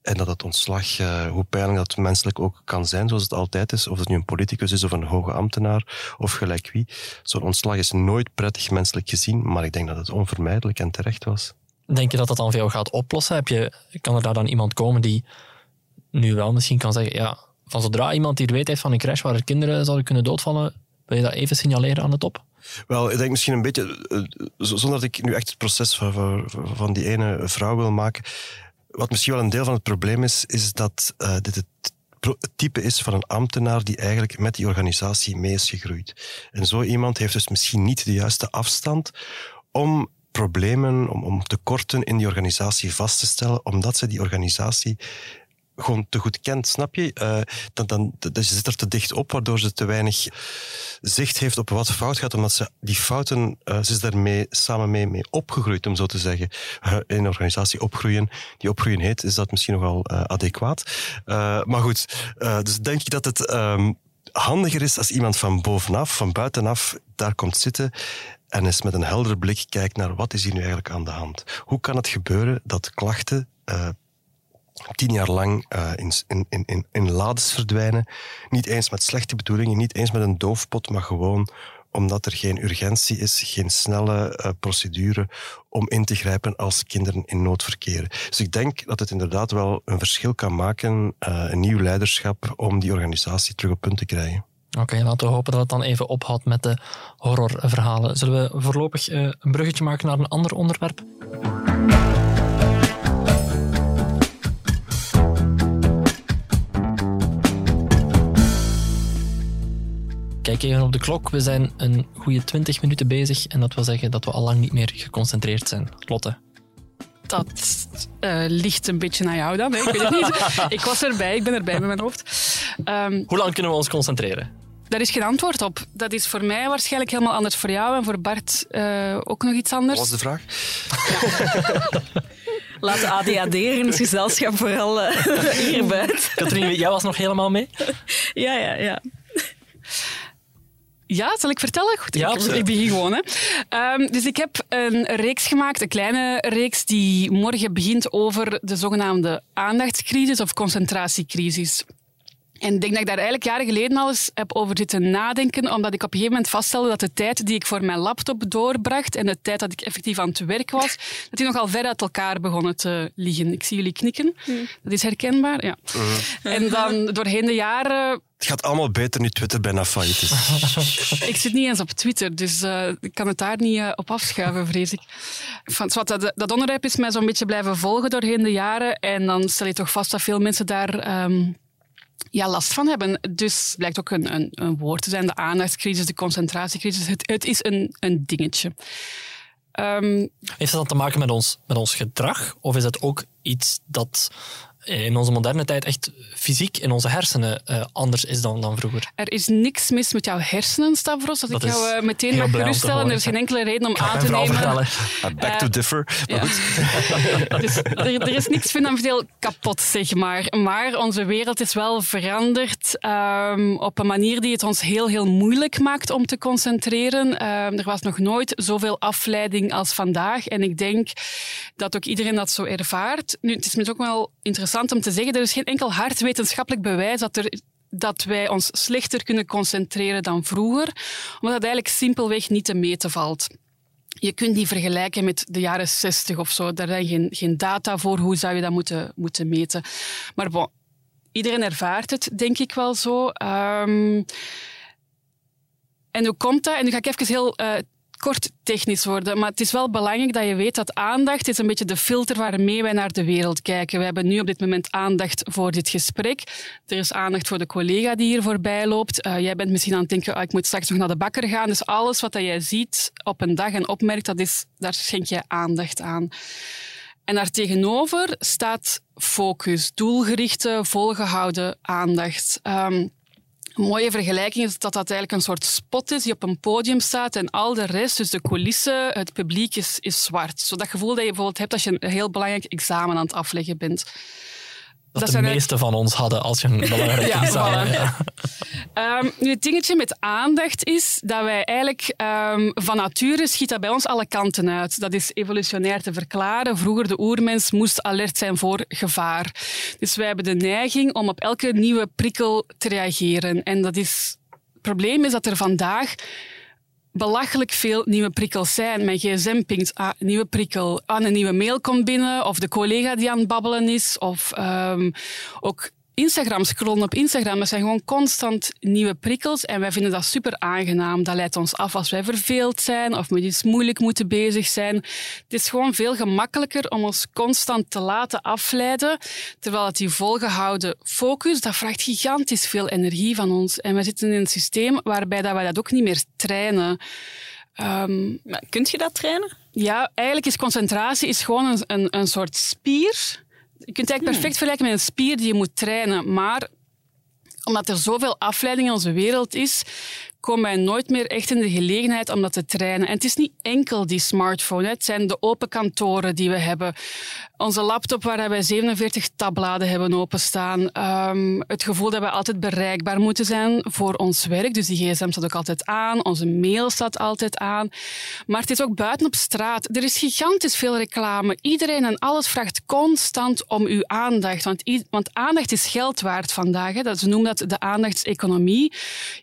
Speaker 3: En dat het ontslag, hoe pijnlijk dat menselijk ook kan zijn, zoals het altijd is, of het nu een politicus is of een hoge ambtenaar of gelijk wie. Zo'n ontslag is nooit prettig menselijk gezien, maar ik denk dat het onvermijdelijk en terecht was.
Speaker 1: Denk je dat dat dan veel gaat oplossen? Heb je, kan er daar dan iemand komen die nu wel misschien kan zeggen, ja, van zodra iemand hier weet heeft van een crash waar er kinderen zouden kunnen doodvallen, wil je dat even signaleren aan de top?
Speaker 3: Wel, ik denk misschien een beetje, eh, zonder dat ik nu echt het proces van, van die ene vrouw wil maken. Wat misschien wel een deel van het probleem is, is dat uh, dit het type is van een ambtenaar die eigenlijk met die organisatie mee is gegroeid. En zo iemand heeft dus misschien niet de juiste afstand om problemen, om, om tekorten in die organisatie vast te stellen, omdat ze die organisatie gewoon te goed kent, snap je? Uh, dan, dan, dus je zit er te dicht op, waardoor ze te weinig zicht heeft op wat fout gaat, omdat ze die fouten, uh, ze is daarmee samen mee, mee opgegroeid, om zo te zeggen. In een organisatie opgroeien, die opgroeien heet, is dat misschien nogal adequaat. maar goed, dus denk je dat het um, handiger is als iemand van bovenaf, van buitenaf, daar komt zitten en eens met een heldere blik kijkt naar wat is hier nu eigenlijk aan de hand. Hoe kan het gebeuren dat klachten tien jaar lang uh, in, in, in, in lades verdwijnen. Niet eens met slechte bedoelingen, niet eens met een doofpot, maar gewoon omdat er geen urgentie is, geen snelle uh, procedure om in te grijpen als kinderen in nood verkeren. Dus ik denk dat het inderdaad wel een verschil kan maken, uh, een nieuw leiderschap, om die organisatie terug op punt te krijgen.
Speaker 1: Oké, laten we hopen dat het dan even ophoudt met de horrorverhalen. Zullen we voorlopig een bruggetje maken naar een ander onderwerp? Kijk even op de klok. We zijn een goede 20 minuten bezig. En dat wil zeggen dat we al lang niet meer geconcentreerd zijn. Lotte.
Speaker 4: Dat uh, ligt een beetje aan jou dan. Hè? Ik weet het niet. ik was erbij, ik ben erbij met mijn hoofd.
Speaker 1: Um, Hoe lang kunnen we ons concentreren?
Speaker 4: Daar is geen antwoord op. Dat is voor mij waarschijnlijk helemaal anders voor jou en voor Bart uh, ook nog iets anders.
Speaker 3: Wat was de vraag?
Speaker 5: Laat de ADHD in het gezelschap vooral uh, hierbij.
Speaker 1: Katrien, jij was nog helemaal mee?
Speaker 5: Ja, ja, ja.
Speaker 4: Ja, zal ik vertellen? Goed, ja, ik, ik begin gewoon. Hè. Um, dus ik heb een reeks gemaakt, een kleine reeks, die morgen begint over de zogenaamde aandachtscrisis of concentratiecrisis. En ik denk dat ik daar eigenlijk jaren geleden al eens heb over zitten nadenken, omdat ik op een gegeven moment vaststelde dat de tijd die ik voor mijn laptop doorbracht en de tijd dat ik effectief aan het werk was, dat die nogal ver uit elkaar begonnen te liggen. Ik zie jullie knikken. Hmm. Dat is herkenbaar, ja. Uh-huh. En dan doorheen de jaren
Speaker 3: het gaat allemaal beter nu Twitter bijna failliet is.
Speaker 4: ik zit niet eens op Twitter, dus uh, ik kan het daar niet uh, op afschuiven, vrees ik. Van, wat, dat, dat, onderwerp is mij zo'n beetje blijven volgen doorheen de jaren. En dan stel je toch vast dat veel mensen daar um, ja, last van hebben. Dus blijkt ook een, een, een, woord te zijn, de aandachtscrisis, de concentratiecrisis. Het, het is een, een dingetje.
Speaker 1: Um, Heeft dat te maken met ons, met ons gedrag? Of is het ook iets dat in onze moderne tijd echt fysiek in onze hersenen uh, anders is dan, dan vroeger.
Speaker 4: Er is niks mis met jouw hersenen, Stavros. Dat, dat ik jou uh, meteen mag geruststellen. Er is geen enkele reden om aan te nemen...
Speaker 3: Uh, back to differ. Ja.
Speaker 4: dus, er, er, is niks fundamenteel kapot, zeg maar. Maar onze wereld is wel veranderd um, op een manier die het ons heel, heel moeilijk maakt om te concentreren. Um, er was nog nooit zoveel afleiding als vandaag. En ik denk dat ook iedereen dat zo ervaart. Nu, het is misschien ook wel interessant om te zeggen. Er is geen enkel hard wetenschappelijk bewijs dat, er, dat wij ons slechter kunnen concentreren dan vroeger, omdat dat eigenlijk simpelweg niet te meten valt. Je kunt die vergelijken met de jaren 60 of zo. Daar zijn geen, geen data voor. Hoe zou je dat moeten, moeten meten? Maar bon, iedereen ervaart het, denk ik wel zo. Um, en hoe komt dat? En nu ga ik even heel uh, kort technisch worden, maar het is wel belangrijk dat je weet dat aandacht is een beetje de filter waarmee wij naar de wereld kijken. We hebben nu op dit moment aandacht voor dit gesprek. Er is aandacht voor de collega die hier voorbij loopt. Uh, jij bent misschien aan het denken, oh, ik moet straks nog naar de bakker gaan. Dus alles wat jij ziet op een dag en opmerkt, dat is, daar schenk je aandacht aan. En daartegenover staat focus, doelgerichte, volgehouden aandacht. Um, Mooie vergelijking is dat dat eigenlijk een soort spot is die op een podium staat en al de rest, dus de coulissen, het publiek, is, is zwart. Zo dat gevoel dat je bijvoorbeeld hebt als je een heel belangrijk examen aan het afleggen bent.
Speaker 1: Dat,
Speaker 4: Dat
Speaker 1: de meeste van ons hadden als je een belangrijk
Speaker 4: Ja,
Speaker 1: examen
Speaker 4: voilà.
Speaker 1: ja.
Speaker 4: Ehm, nu, het dingetje met aandacht is dat wij eigenlijk ehm, van nature schiet dat bij ons alle kanten uit. Dat is evolutionair te verklaren. Vroeger de oermens moest alert zijn voor gevaar. Dus wij hebben de neiging om op elke nieuwe prikkel te reageren. En dat is, het probleem is dat er vandaag belachelijk veel nieuwe prikkels zijn. Mijn gsm pingt, ah, nieuwe prikkel. Ah, een nieuwe mail komt binnen, of de collega die aan het babbelen is, of ehm, ook Instagram, scrollen op Instagram. Dat zijn gewoon constant nieuwe prikkels en wij vinden dat super aangenaam. Dat leidt ons af als wij verveeld zijn of met iets moeilijk moeten bezig zijn. Het is gewoon veel gemakkelijker om ons constant te laten afleiden, terwijl het die volgehouden focus, dat vraagt gigantisch veel energie van ons. En we zitten in een systeem waarbij dat wij dat ook niet meer trainen.
Speaker 5: Maar kunt je dat trainen?
Speaker 4: ja, eigenlijk is concentratie is gewoon een, een, een soort spier. Je kunt het eigenlijk perfect vergelijken met een spier die je moet trainen. Maar omdat er zoveel afleiding in onze wereld is, komen wij nooit meer echt in de gelegenheid om dat te trainen. En het is niet enkel die smartphone. Het zijn de open kantoren die we hebben. Onze laptop waar wij 47 tabbladen hebben openstaan. Ehm, het gevoel dat we altijd bereikbaar moeten zijn voor ons werk. Dus die gsm staat ook altijd aan. Onze mail staat altijd aan. Maar het is ook buiten op straat. Er is gigantisch veel reclame. Iedereen en alles vraagt constant om uw aandacht. Want, want aandacht is geld waard vandaag. Hè. Dat, ze noemen dat de aandachtseconomie.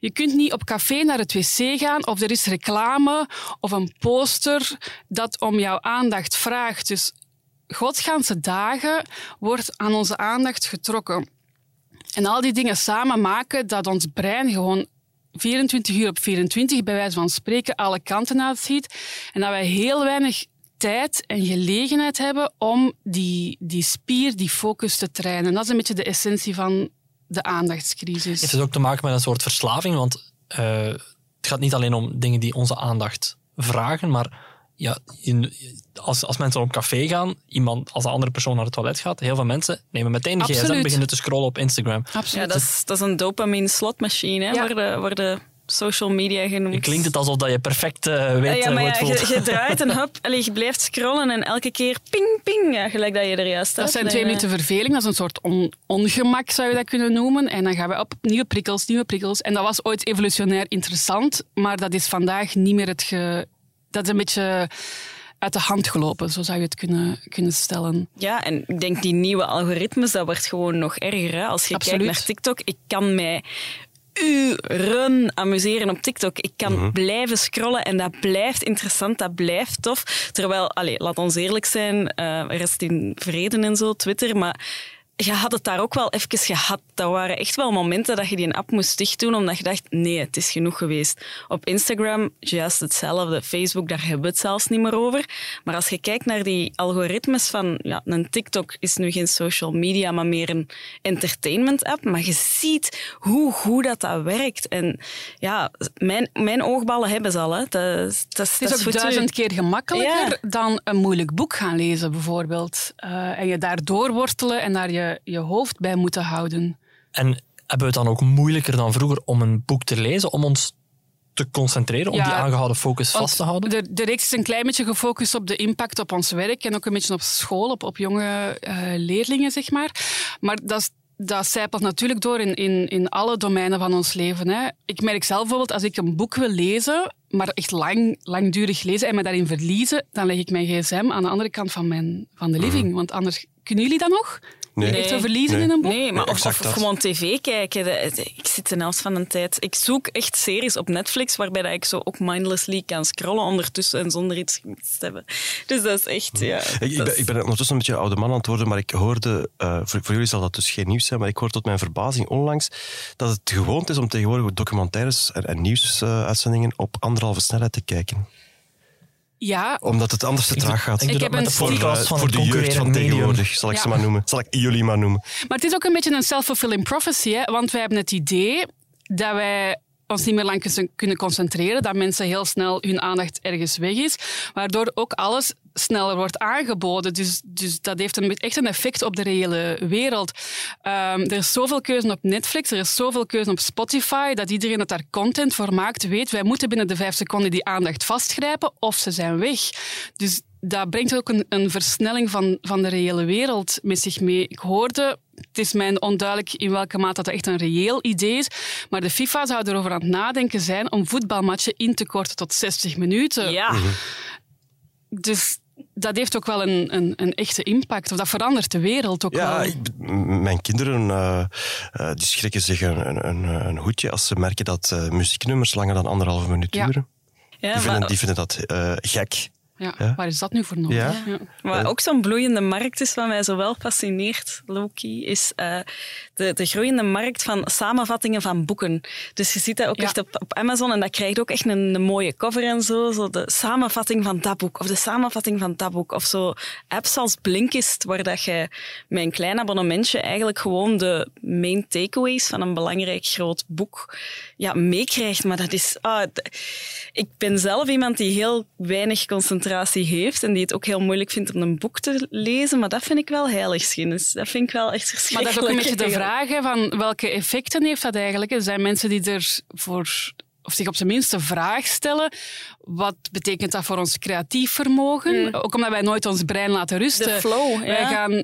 Speaker 4: Je kunt niet op café naar het wc gaan of er is reclame of een poster dat om jouw aandacht vraagt. Dus godsganse dagen wordt aan onze aandacht getrokken. En al die dingen samen maken dat ons brein gewoon 24 uur op 24, bij wijze van spreken, alle kanten uitziet. En dat wij heel weinig tijd en gelegenheid hebben om die, die spier, die focus te trainen. Dat is een beetje de essentie van de aandachtscrisis.
Speaker 1: Heeft ook te maken met een soort verslaving? Want eh, het gaat niet alleen om dingen die onze aandacht vragen, maar ja, in- als, als mensen op café gaan, iemand, als een andere persoon naar het toilet gaat, heel veel mensen nemen meteen de gsm en beginnen te scrollen op Instagram.
Speaker 4: Absoluut.
Speaker 5: Ja, dat is, dat is een dopamine slotmachine, hè,
Speaker 4: Ja.
Speaker 5: worden, worden social media genoemd.
Speaker 1: Klinkt het alsof dat je perfect eh, weet
Speaker 5: ja,
Speaker 1: eh,
Speaker 5: maar
Speaker 1: hoe
Speaker 5: ja,
Speaker 1: het voelt.
Speaker 5: je, je draait en hop, allee, je blijft scrollen en elke keer ping, ping, ja, gelijk dat je er juist
Speaker 4: Dat
Speaker 5: hebt.
Speaker 4: zijn
Speaker 5: En,
Speaker 4: twee
Speaker 5: eh,
Speaker 4: minuten verveling, dat is een soort on- ongemak, zou je dat kunnen noemen. En dan gaan we op nieuwe prikkels, nieuwe prikkels. En dat was ooit evolutionair interessant, maar dat is vandaag niet meer het... Ge... Dat is een beetje uit de hand gelopen, zo zou je het kunnen, kunnen stellen.
Speaker 5: Ja, en ik denk die nieuwe algoritmes, dat wordt gewoon nog erger. Hè? Als je
Speaker 4: Absoluut.
Speaker 5: kijkt naar TikTok, ik kan mij uren amuseren op TikTok. Ik kan blijven scrollen en dat blijft interessant, dat blijft tof. Terwijl, allee, laat ons eerlijk zijn, eh rest in vrede en zo, Twitter, maar je had het daar ook wel even gehad. Dat waren echt wel momenten dat je die app moest dichtdoen, omdat je dacht, nee, het is genoeg geweest. Op Instagram, juist hetzelfde. Facebook, daar hebben we het zelfs niet meer over. Maar als je kijkt naar die algoritmes van, ja, een TikTok is nu geen social media, maar meer een entertainment app. Maar je ziet hoe goed dat, dat werkt. En ja, mijn, mijn oogballen hebben ze al. Hè. Dat,
Speaker 4: Het is ook duizend keer gemakkelijker
Speaker 5: Ja.
Speaker 4: dan een moeilijk boek gaan lezen, bijvoorbeeld. Eh, en je daar doorwortelen en daar je, je hoofd bij moeten houden.
Speaker 1: En hebben we het dan ook moeilijker dan vroeger om een boek te lezen, om ons te concentreren, om
Speaker 4: Ja,
Speaker 1: die aangehouden focus vast te houden?
Speaker 4: De, de reeks is een klein beetje gefocust op de impact op ons werk en ook een beetje op school, op, op jonge eh, leerlingen, zeg maar. Maar dat, is- dat zijpelt natuurlijk door in, in, in alle domeinen van ons leven. Hè. Ik merk zelf bijvoorbeeld, als ik een boek wil lezen, maar echt lang, langdurig lezen en me daarin verliezen, dan leg ik mijn gsm aan de andere kant van, mijn, van de living. Want anders, kunnen jullie dat nog?
Speaker 3: Nee.
Speaker 4: Echt
Speaker 5: Nee.
Speaker 4: verliezen
Speaker 3: Nee.
Speaker 4: in een boek?
Speaker 5: Nee, maar
Speaker 3: Nee,
Speaker 5: of, of gewoon tv kijken. Ik zit de helft van de tijd... Ik zoek echt series op Netflix waarbij dat ik zo ook mindlessly kan scrollen ondertussen en zonder iets gemist te hebben. Dus dat is echt... Ja,
Speaker 3: Ik, ben, ik ben ondertussen een beetje oude man aan het worden, maar ik hoorde, eh, voor, voor jullie zal dat dus geen nieuws zijn, maar ik hoor tot mijn verbazing onlangs dat het gewoond is om tegenwoordig documentaires en, en nieuwsuitzendingen op anderhalve snelheid te kijken.
Speaker 4: Ja,
Speaker 3: Omdat het anders te traag gaat.
Speaker 1: ik
Speaker 4: heb
Speaker 1: met
Speaker 4: een
Speaker 1: de
Speaker 3: voor,
Speaker 1: van
Speaker 3: voor de jeugd van
Speaker 1: medium.
Speaker 3: tegenwoordig, zal ik
Speaker 4: Ja.
Speaker 3: ze maar noemen. Zal ik jullie maar noemen.
Speaker 4: Maar het is ook een beetje een self-fulfilling prophecy, hè? want wij hebben het idee dat wij ons niet meer lang kunnen concentreren, dat mensen heel snel hun aandacht ergens weg is, waardoor ook alles sneller wordt aangeboden. Dus, dus dat heeft een, echt een effect op de reële wereld. Um, er is zoveel keuze op Netflix, er is zoveel keuze op Spotify, dat iedereen dat daar content voor maakt weet, wij moeten binnen de vijf seconden die aandacht vastgrijpen of ze zijn weg. Dus dat brengt ook een, een, versnelling van, van de reële wereld met zich mee. Ik hoorde, het is mij onduidelijk in welke mate dat echt een reëel idee is, maar de FIFA zou erover aan het nadenken zijn om voetbalmatchen in te korten tot 60 minuten.
Speaker 5: Ja. Mhm.
Speaker 4: Dus dat heeft ook wel een, een, een, echte impact. Of dat verandert de wereld ook
Speaker 3: ja,
Speaker 4: wel.
Speaker 3: Ik, mijn kinderen uh, uh, die schrikken zich een, een, een, hoedje als ze merken dat uh, muzieknummers langer dan anderhalve minuut duren. Ja, die, vinden, die vinden dat gek.
Speaker 4: Ja, Waar is dat nu voor nodig? Ja.
Speaker 5: Ja. Wat ook zo'n bloeiende markt is, wat mij zo wel fascineert, Loki, is uh, de, de groeiende markt van samenvattingen van boeken. Dus je ziet dat ook echt op, op Amazon en dat krijgt ook echt een, een, mooie cover en zo. Zo de samenvatting van dat boek of de samenvatting van dat boek. Of zo apps als Blinkist, waar dat je met een klein abonnementje eigenlijk gewoon de main takeaways van een belangrijk groot boek ja, meekrijgt. Maar dat is... Ah, ik ben zelf iemand die heel weinig concentratie heeft en die het ook heel moeilijk vindt om een boek te lezen, maar dat vind ik wel heiligschennis. Dat vind ik wel echt verschrikkelijk.
Speaker 4: Maar dat is ook een beetje de vraag van welke effecten heeft dat eigenlijk? Er zijn mensen die er voor of zich op zijn minst de vraag stellen, wat betekent dat voor ons creatief vermogen? Hmm. Ook omdat wij nooit ons brein laten rusten.
Speaker 5: De flow,
Speaker 4: wij, gaan, uh,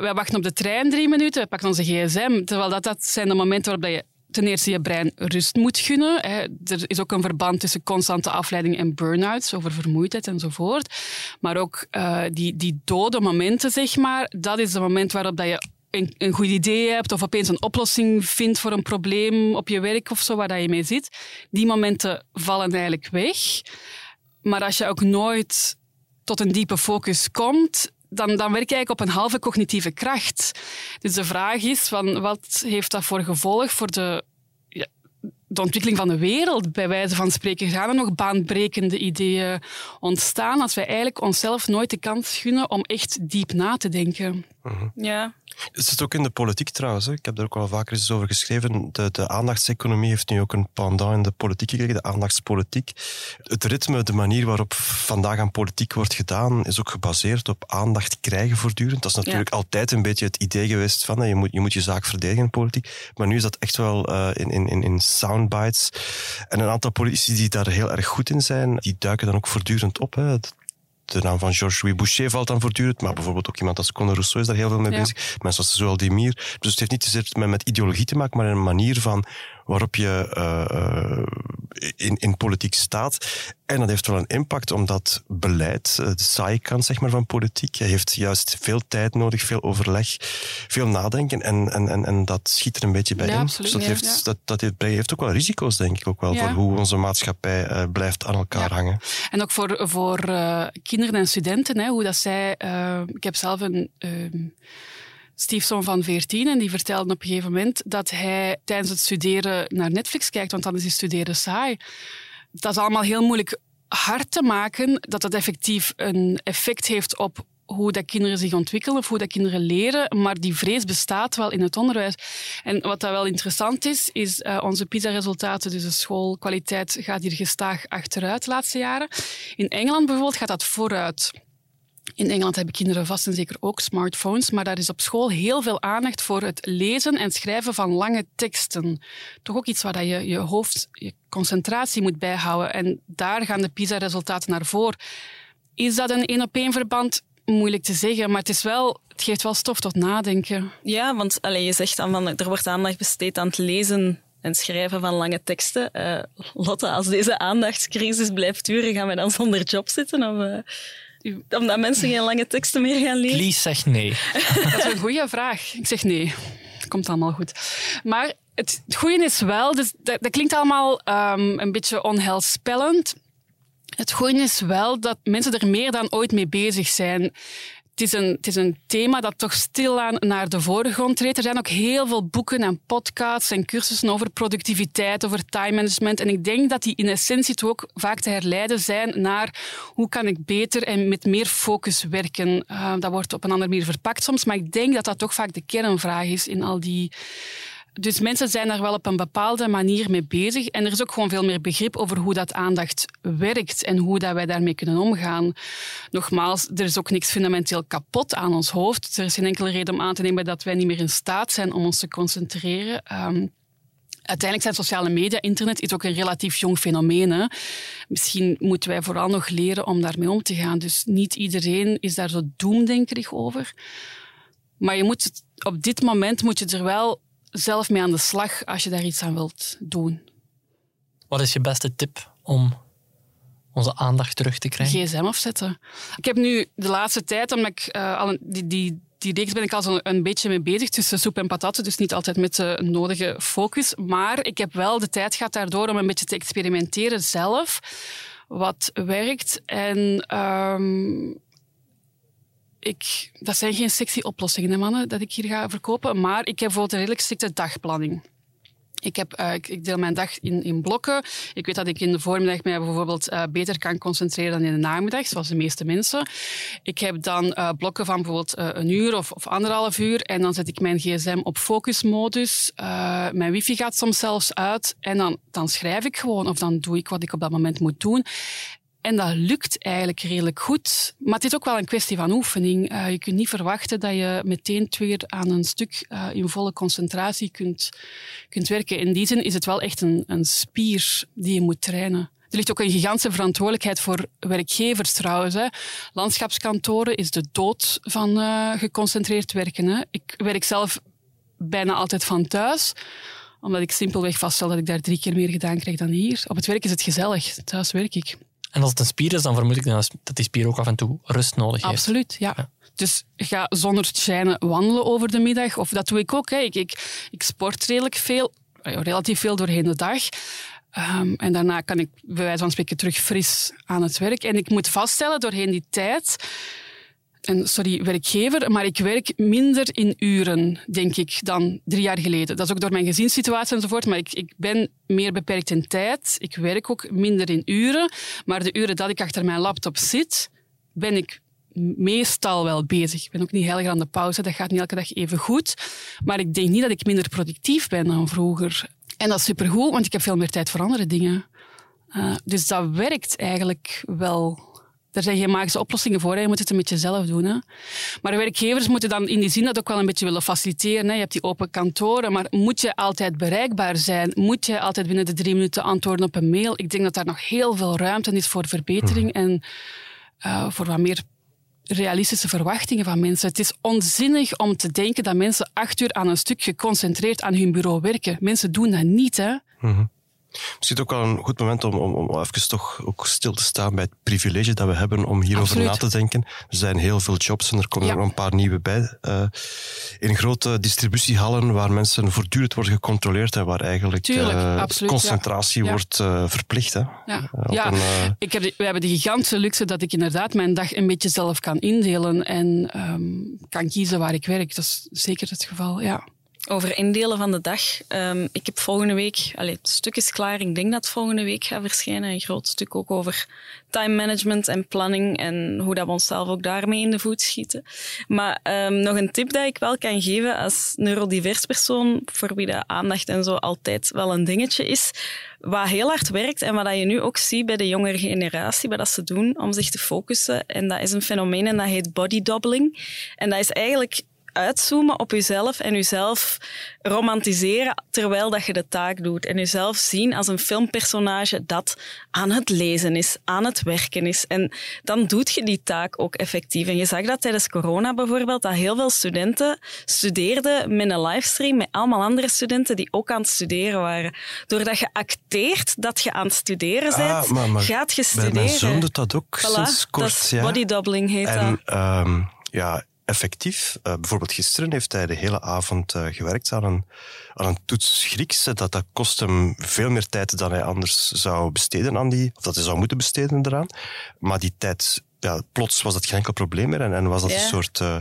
Speaker 4: wij wachten op de trein drie minuten, we pakken onze gsm, terwijl dat, dat zijn de momenten waarop je ten eerste je brein rust moet gunnen. Er is ook een verband tussen constante afleiding en burn-outs, over vermoeidheid enzovoort. Maar ook uh, die, die dode momenten, zeg maar, dat is het moment waarop dat je een, een goed idee hebt of opeens een oplossing vindt voor een probleem op je werk of zo, waar dat je mee zit. Die momenten vallen eigenlijk weg. Maar als je ook nooit tot een diepe focus komt, dan, dan werk je eigenlijk op een halve cognitieve kracht. Dus de vraag is, van, wat heeft dat voor gevolg voor de, ja, de ontwikkeling van de wereld? Bij wijze van spreken gaan er nog baanbrekende ideeën ontstaan als wij eigenlijk onszelf nooit de kans gunnen om echt diep na te denken.
Speaker 5: Mhm. Ja,
Speaker 3: het zit ook in de politiek trouwens. Hè. Ik heb daar ook al vaker eens over geschreven. De, de aandachtseconomie heeft nu ook een pendant in de politiek gekregen, de aandachtspolitiek. Het ritme, de manier waarop vandaag aan politiek wordt gedaan, is ook gebaseerd op aandacht krijgen voortdurend. Dat is natuurlijk altijd een beetje het idee geweest van je, moet, je moet je zaak verdedigen in politiek. Maar nu is dat echt wel uh, in, in, in soundbites. En een aantal politici die daar heel erg goed in zijn, die duiken dan ook voortdurend op. Hè de naam van Georges-Louis Boucher valt dan voortdurend, maar bijvoorbeeld ook iemand als Conor Rousseau is daar heel veel mee bezig. Mensen als Zoal Demir. Dus het heeft niet zozeer met, met ideologie te maken, maar een manier van waarop je uh, in, in politiek staat. En dat heeft wel een impact, omdat beleid, eh, de saaie kant zeg maar, van politiek, heeft juist veel tijd nodig, veel overleg, veel nadenken. En, en, en, en dat schiet er een beetje bij
Speaker 4: ja,
Speaker 3: in.
Speaker 4: Absoluut,
Speaker 3: dus dat, heeft, dat, dat heeft ook wel risico's, denk ik, ook wel, voor hoe onze maatschappij uh, blijft aan elkaar hangen.
Speaker 4: En ook voor, voor kinderen en studenten, hè, hoe dat zij... ik heb zelf een ehm, stiefzoon van 14 en die vertelde op een gegeven moment dat hij tijdens het studeren naar Netflix kijkt, want dan is hij studeren saai. Dat is allemaal heel moeilijk hard te maken dat dat effectief een effect heeft op hoe dat kinderen zich ontwikkelen of hoe dat kinderen leren, maar die vrees bestaat wel in het onderwijs. En wat dat wel interessant is, is uh, onze PISA-resultaten, dus de schoolkwaliteit gaat hier gestaag achteruit de laatste jaren. In Engeland bijvoorbeeld gaat dat vooruit. In Engeland hebben kinderen vast en zeker ook smartphones, maar daar is op school heel veel aandacht voor het lezen en schrijven van lange teksten. Toch ook iets waar je je hoofd, je concentratie moet bijhouden. En daar gaan de PISA-resultaten naar voren. Is dat een één-op-één verband? Moeilijk te zeggen, maar het, is wel, het geeft wel stof tot nadenken.
Speaker 5: Ja, want allez, je zegt dan van er wordt aandacht besteed aan het lezen en schrijven van lange teksten. Uh, Lotte, als deze aandachtscrisis blijft duren, gaan we dan zonder job zitten? Of, uh omdat mensen geen lange teksten meer gaan lezen?
Speaker 1: Please zeg nee.
Speaker 4: Dat is een goede vraag. Ik zeg nee. Het komt allemaal goed. Maar het goede is wel, dus dat, dat klinkt allemaal um, een beetje onheilspellend. Het goede is wel dat mensen er meer dan ooit mee bezig zijn het is, een, het is een thema dat toch stilaan naar de voorgrond treedt. Er zijn ook heel veel boeken en podcasts en cursussen over productiviteit, over time management. En ik denk dat die in essentie toch ook vaak te herleiden zijn naar hoe kan ik beter en met meer focus werken. Uh, dat wordt op een andere manier verpakt soms, maar ik denk dat dat toch vaak de kernvraag is in al die dus mensen zijn daar wel op een bepaalde manier mee bezig. En er is ook gewoon veel meer begrip over hoe dat aandacht werkt en hoe dat wij daarmee kunnen omgaan. Nogmaals, er is ook niks fundamenteel kapot aan ons hoofd. Er is geen enkele reden om aan te nemen dat wij niet meer in staat zijn om ons te concentreren. Ehm, uiteindelijk zijn sociale media, internet, is ook een relatief jong fenomeen. Misschien moeten wij vooral nog leren om daarmee om te gaan. Dus niet iedereen is daar zo doemdenkerig over. Maar je moet het, op dit moment moet je er wel zelf mee aan de slag als je daar iets aan wilt doen.
Speaker 1: Wat is je beste tip om onze aandacht terug te krijgen?
Speaker 4: GSM afzetten. Ik heb nu de laatste tijd, omdat ik uh, al een, die, die, die reeks ben ik al zo een beetje mee bezig tussen soep en patatten, dus niet altijd met de nodige focus. Maar ik heb wel de tijd gehad daardoor om een beetje te experimenteren zelf, wat werkt. En um, ik, dat zijn geen sexy oplossingen, hè, mannen, dat ik hier ga verkopen. Maar ik heb bijvoorbeeld een redelijk strikte dagplanning. Ik, heb, uh, ik, deel mijn dag in, in blokken. Ik weet dat ik in de voormiddag mij bijvoorbeeld uh, beter kan concentreren dan in de namiddag, zoals de meeste mensen. Ik heb dan uh, blokken van bijvoorbeeld een uur of, of anderhalf uur. En dan zet ik mijn gsm op focusmodus. mijn wifi gaat soms zelfs uit. En dan, dan schrijf ik gewoon of dan doe ik wat ik op dat moment moet doen. En dat lukt eigenlijk redelijk goed. Maar het is ook wel een kwestie van oefening. Uh, je kunt niet verwachten dat je meteen twee uur aan een stuk uh, in volle concentratie kunt, kunt werken. In die zin is het wel echt een, een spier die je moet trainen. Er ligt ook een gigantische verantwoordelijkheid voor werkgevers trouwens. Hè. Landschapskantoren is de dood van uh, geconcentreerd werken. Hè. Ik werk zelf bijna altijd van thuis omdat ik simpelweg vaststel dat ik daar drie keer meer gedaan krijg dan hier. Op het werk is het gezellig. Thuis werk ik.
Speaker 1: En als het een spier is, dan vermoed ik dat die spier ook af en toe rust nodig heeft.
Speaker 4: Absoluut, ja. ja. Dus ga zonder schijnen wandelen over de middag. Of dat doe ik ook. Hè. Ik, ik, ik sport redelijk veel, eh, relatief veel doorheen de dag. Um, en daarna kan ik bij wijze van spreken terug fris aan het werk. En ik moet vaststellen doorheen die tijd en sorry, werkgever, maar ik werk minder in uren, denk ik, dan drie jaar geleden. Dat is ook door mijn gezinssituatie enzovoort, maar ik, ik ben meer beperkt in tijd. Ik werk ook minder in uren, maar de uren dat ik achter mijn laptop zit, ben ik meestal wel bezig. Ik ben ook niet heel aan de pauze, dat gaat niet elke dag even goed. Maar ik denk niet dat ik minder productief ben dan vroeger. En dat is supergoed, want ik heb veel meer tijd voor andere dingen. Uh, dus dat werkt eigenlijk wel er zijn geen magische oplossingen voor. Hè. Je moet het een beetje zelf doen. Hè. Maar werkgevers moeten dan in die zin dat ook wel een beetje willen faciliteren. Hè. Je hebt die open kantoren, maar moet je altijd bereikbaar zijn? Moet je altijd binnen de drie minuten antwoorden op een mail? Ik denk dat daar nog heel veel ruimte is voor verbetering mhm. en uh, voor wat meer realistische verwachtingen van mensen. Het is onzinnig om te denken dat mensen acht uur aan een stuk geconcentreerd aan hun bureau werken. Mensen doen dat niet, hè. Mm
Speaker 3: Misschien ook wel een goed moment om, om, om even toch ook stil te staan bij het privilege dat we hebben om hierover na te denken. Er zijn heel veel jobs en er komen er nog een paar nieuwe bij. Uh, in grote distributiehallen waar mensen voortdurend worden gecontroleerd en waar eigenlijk
Speaker 4: Tuurlijk, uh,
Speaker 3: concentratie wordt uh, verplicht. Hè.
Speaker 4: Ja, ja. Een, ik heb we hebben de gigantische luxe dat ik inderdaad mijn dag een beetje zelf kan indelen en um, kan kiezen waar ik werk. Dat is zeker het geval, ja.
Speaker 5: Over indelen van de dag. Um, ik heb volgende week, allez, het stuk is klaar, ik denk dat het volgende week gaat verschijnen. Een groot stuk ook over time management en planning en hoe dat we onszelf ook daarmee in de voet schieten. Maar um, nog een tip dat ik wel kan geven als neurodivers persoon, voor wie de aandacht en zo altijd wel een dingetje is, wat heel hard werkt en wat je nu ook ziet bij de jongere generatie, wat dat ze doen om zich te focussen. En dat is een fenomeen en dat heet body doubling. En dat is eigenlijk uitzoomen op jezelf en jezelf romantiseren terwijl dat je de taak doet. En jezelf zien als een filmpersonage dat aan het lezen is, aan het werken is. En dan doet je die taak ook effectief. En je zag dat tijdens corona bijvoorbeeld, dat heel veel studenten studeerden met een livestream met allemaal andere studenten die ook aan het studeren waren. Doordat je acteert dat je aan het studeren bent, ah, maar, maar gaat je studeren.
Speaker 3: Mijn zoon doet dat ook voilà, sinds kort. Dat
Speaker 5: is body doubling heet
Speaker 3: en,
Speaker 5: dat.
Speaker 3: Um, ja, effectief. Uh, bijvoorbeeld gisteren heeft hij de hele avond uh, gewerkt aan een, aan een toets Grieks. Dat, dat kost hem veel meer tijd dan hij anders zou besteden aan die, of dat hij zou moeten besteden eraan. Maar die tijd, ja, plots was dat geen enkel probleem meer en, en was dat een soort... Uh,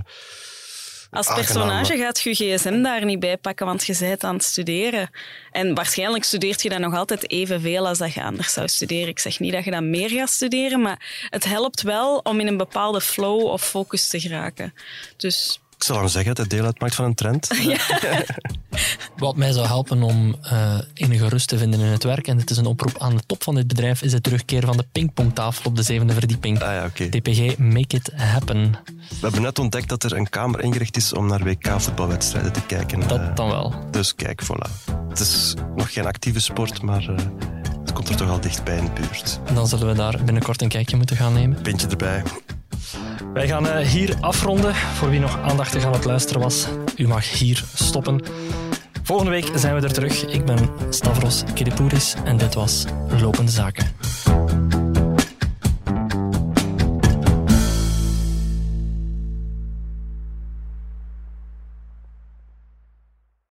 Speaker 5: als personage gaat je gsm daar niet bij pakken, want je bent aan het studeren. En waarschijnlijk studeert je dan nog altijd evenveel als dat je anders zou studeren. Ik zeg niet dat je dan meer gaat studeren, maar het helpt wel om in een bepaalde flow of focus te geraken. Dus
Speaker 3: Ik zal dan zeggen dat het deel uitmaakt van een trend.
Speaker 1: Wat mij zou helpen om eh, enige rust te vinden in het werk, en het is een oproep aan de top van dit bedrijf, is de terugkeer van de pingpongtafel op de zevende verdieping.
Speaker 3: Ah ja, oké.
Speaker 1: DPG, make it happen.
Speaker 3: We hebben net ontdekt dat er een kamer ingericht is om naar WK-voetbalwedstrijden te kijken. Eh,
Speaker 1: Dat dan wel.
Speaker 3: Dus kijk, voilà. Het is nog geen actieve sport, maar eh, het komt er toch al dichtbij in de buurt.
Speaker 1: Dan zullen we daar binnenkort een kijkje moeten gaan nemen.
Speaker 3: Pintje erbij.
Speaker 1: Wij gaan eh, hier afronden. Voor wie nog aandachtig aan het luisteren was, u mag hier stoppen. Volgende week zijn we er terug. Ik ben Stavros Kiripouris en dit was Lopende Zaken.